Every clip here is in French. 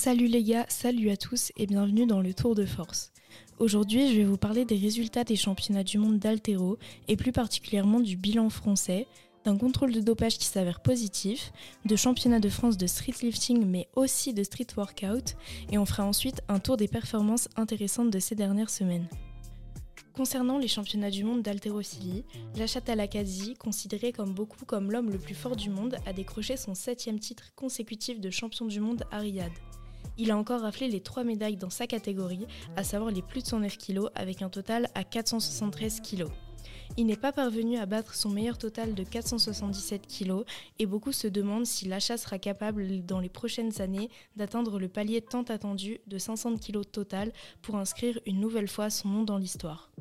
Salut les gars, salut à tous et bienvenue dans le Tour de Force. Aujourd'hui, je vais vous parler des résultats des championnats du monde d'Altero et plus particulièrement du bilan français, d'un contrôle de dopage qui s'avère positif, de championnats de France de street lifting mais aussi de street workout et on fera ensuite un tour des performances intéressantes de ces dernières semaines. Concernant les championnats du monde d'haltérophilie, Lachat Alakazi, considéré comme beaucoup comme l'homme le plus fort du monde, a décroché son septième titre consécutif de champion du monde à Riyad. Il a encore raflé les trois médailles dans sa catégorie, à savoir les plus de 109 kg, avec un total à 473 kg. Il n'est pas parvenu à battre son meilleur total de 477 kg et beaucoup se demandent si l'achat sera capable dans les prochaines années d'atteindre le palier tant attendu de 500 kg total pour inscrire une nouvelle fois son nom dans l'histoire.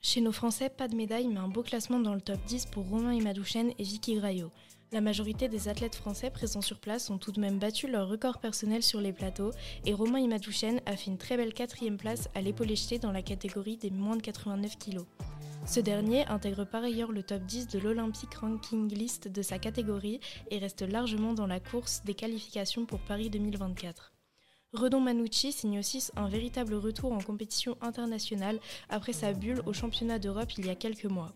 Chez nos Français, pas de médaille, mais un beau classement dans le top 10 pour Romain Imadouchen et Vicky Graillot. La majorité des athlètes français présents sur place ont tout de même battu leur record personnel sur les plateaux et Romain Imadouchen a fait une très belle quatrième place à l'épaule jetée dans la catégorie des moins de 89 kg. Ce dernier intègre par ailleurs le top 10 de l'Olympic Ranking List de sa catégorie et reste largement dans la course des qualifications pour Paris 2024. Redon Manucci signe aussi un véritable retour en compétition internationale après sa bulle au championnat d'Europe il y a quelques mois.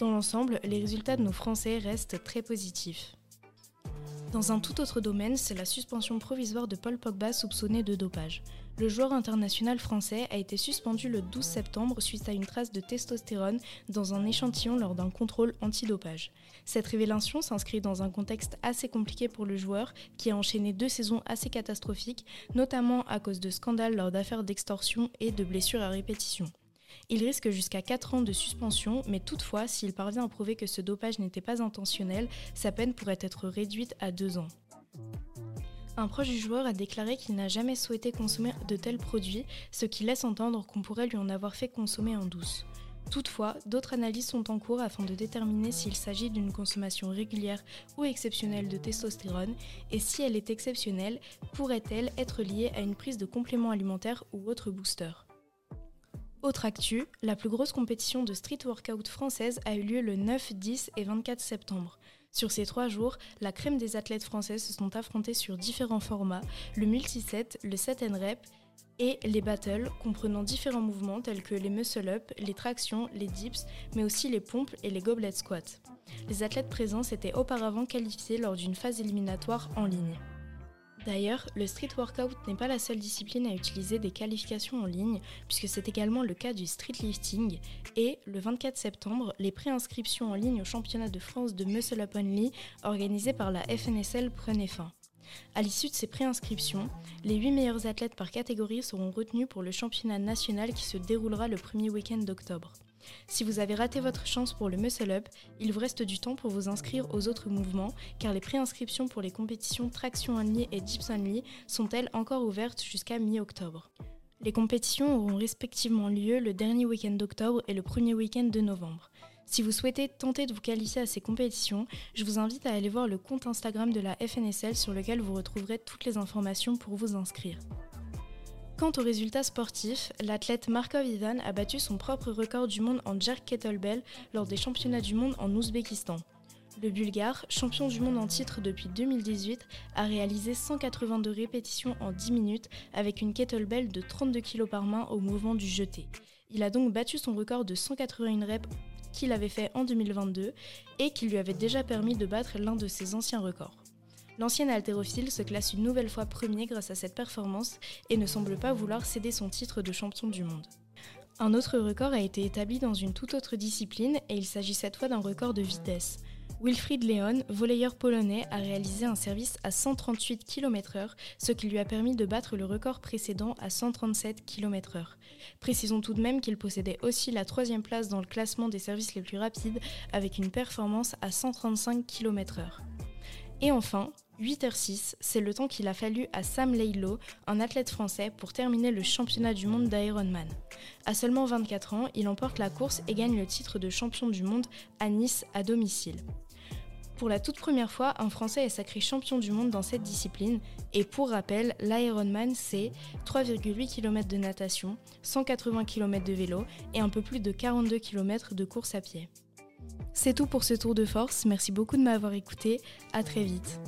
Dans l'ensemble, les résultats de nos Français restent très positifs. Dans un tout autre domaine, c'est la suspension provisoire de Paul Pogba soupçonné de dopage. Le joueur international français a été suspendu le 12 septembre suite à une trace de testostérone dans un échantillon lors d'un contrôle antidopage. Cette révélation s'inscrit dans un contexte assez compliqué pour le joueur qui a enchaîné deux saisons assez catastrophiques, notamment à cause de scandales lors d'affaires d'extorsion et de blessures à répétition. Il risque jusqu'à 4 ans de suspension, mais toutefois, s'il parvient à prouver que ce dopage n'était pas intentionnel, sa peine pourrait être réduite à 2 ans. Un proche du joueur a déclaré qu'il n'a jamais souhaité consommer de tels produits, ce qui laisse entendre qu'on pourrait lui en avoir fait consommer en douce. Toutefois, d'autres analyses sont en cours afin de déterminer s'il s'agit d'une consommation régulière ou exceptionnelle de testostérone et si elle est exceptionnelle, pourrait-elle être liée à une prise de compléments alimentaires ou autre booster. Autre actu, la plus grosse compétition de street workout française a eu lieu le 9, 10 et 24 septembre. Sur ces trois jours, la crème des athlètes français se sont affrontés sur différents formats, le multi-set, le set and rep et les battles, comprenant différents mouvements tels que les muscle-up, les tractions, les dips, mais aussi les pompes et les goblet squats. Les athlètes présents s'étaient auparavant qualifiés lors d'une phase éliminatoire en ligne. D'ailleurs, le street workout n'est pas la seule discipline à utiliser des qualifications en ligne, puisque c'est également le cas du street lifting. Et le 24 septembre, les préinscriptions en ligne au championnat de France de Muscle Up Only, organisé par la FNSL, prenaient fin. À l'issue de ces préinscriptions, les 8 meilleurs athlètes par catégorie seront retenus pour le championnat national qui se déroulera le premier week-end d'octobre. Si vous avez raté votre chance pour le Muscle Up, il vous reste du temps pour vous inscrire aux autres mouvements, car les préinscriptions pour les compétitions Traction Only et Dips Only sont-elles encore ouvertes jusqu'à mi-octobre. Les compétitions auront respectivement lieu le dernier week-end d'octobre et le premier week-end de novembre. Si vous souhaitez tenter de vous qualifier à ces compétitions, je vous invite à aller voir le compte Instagram de la FNSL sur lequel vous retrouverez toutes les informations pour vous inscrire. Quant aux résultats sportifs, l'athlète Markov Ivan a battu son propre record du monde en jerk kettlebell lors des championnats du monde en Ouzbékistan. Le Bulgare, champion du monde en titre depuis 2018, a réalisé 182 répétitions en 10 minutes avec une kettlebell de 32 kg par main au mouvement du jeté. Il a donc battu son record de 181 reps qu'il avait fait en 2022 et qui lui avait déjà permis de battre l'un de ses anciens records. L'ancien haltérophile se classe une nouvelle fois premier grâce à cette performance et ne semble pas vouloir céder son titre de champion du monde. Un autre record a été établi dans une toute autre discipline et il s'agit cette fois d'un record de vitesse. Wilfried Leon, volleyeur polonais, a réalisé un service à 138 km/h, ce qui lui a permis de battre le record précédent à 137 km/h. Précisons tout de même qu'il possédait aussi la troisième place dans le classement des services les plus rapides avec une performance à 135 km/h. Et enfin, 8h06, c'est le temps qu'il a fallu à Sam Leilo, un athlète français, pour terminer le championnat du monde d'Ironman. À seulement 24 ans, il emporte la course et gagne le titre de champion du monde à Nice à domicile. Pour la toute première fois, un Français est sacré champion du monde dans cette discipline. Et pour rappel, l'Ironman, c'est 3,8 km de natation, 180 km de vélo et un peu plus de 42 km de course à pied. C'est tout pour ce tour de force, merci beaucoup de m'avoir écouté, à très vite.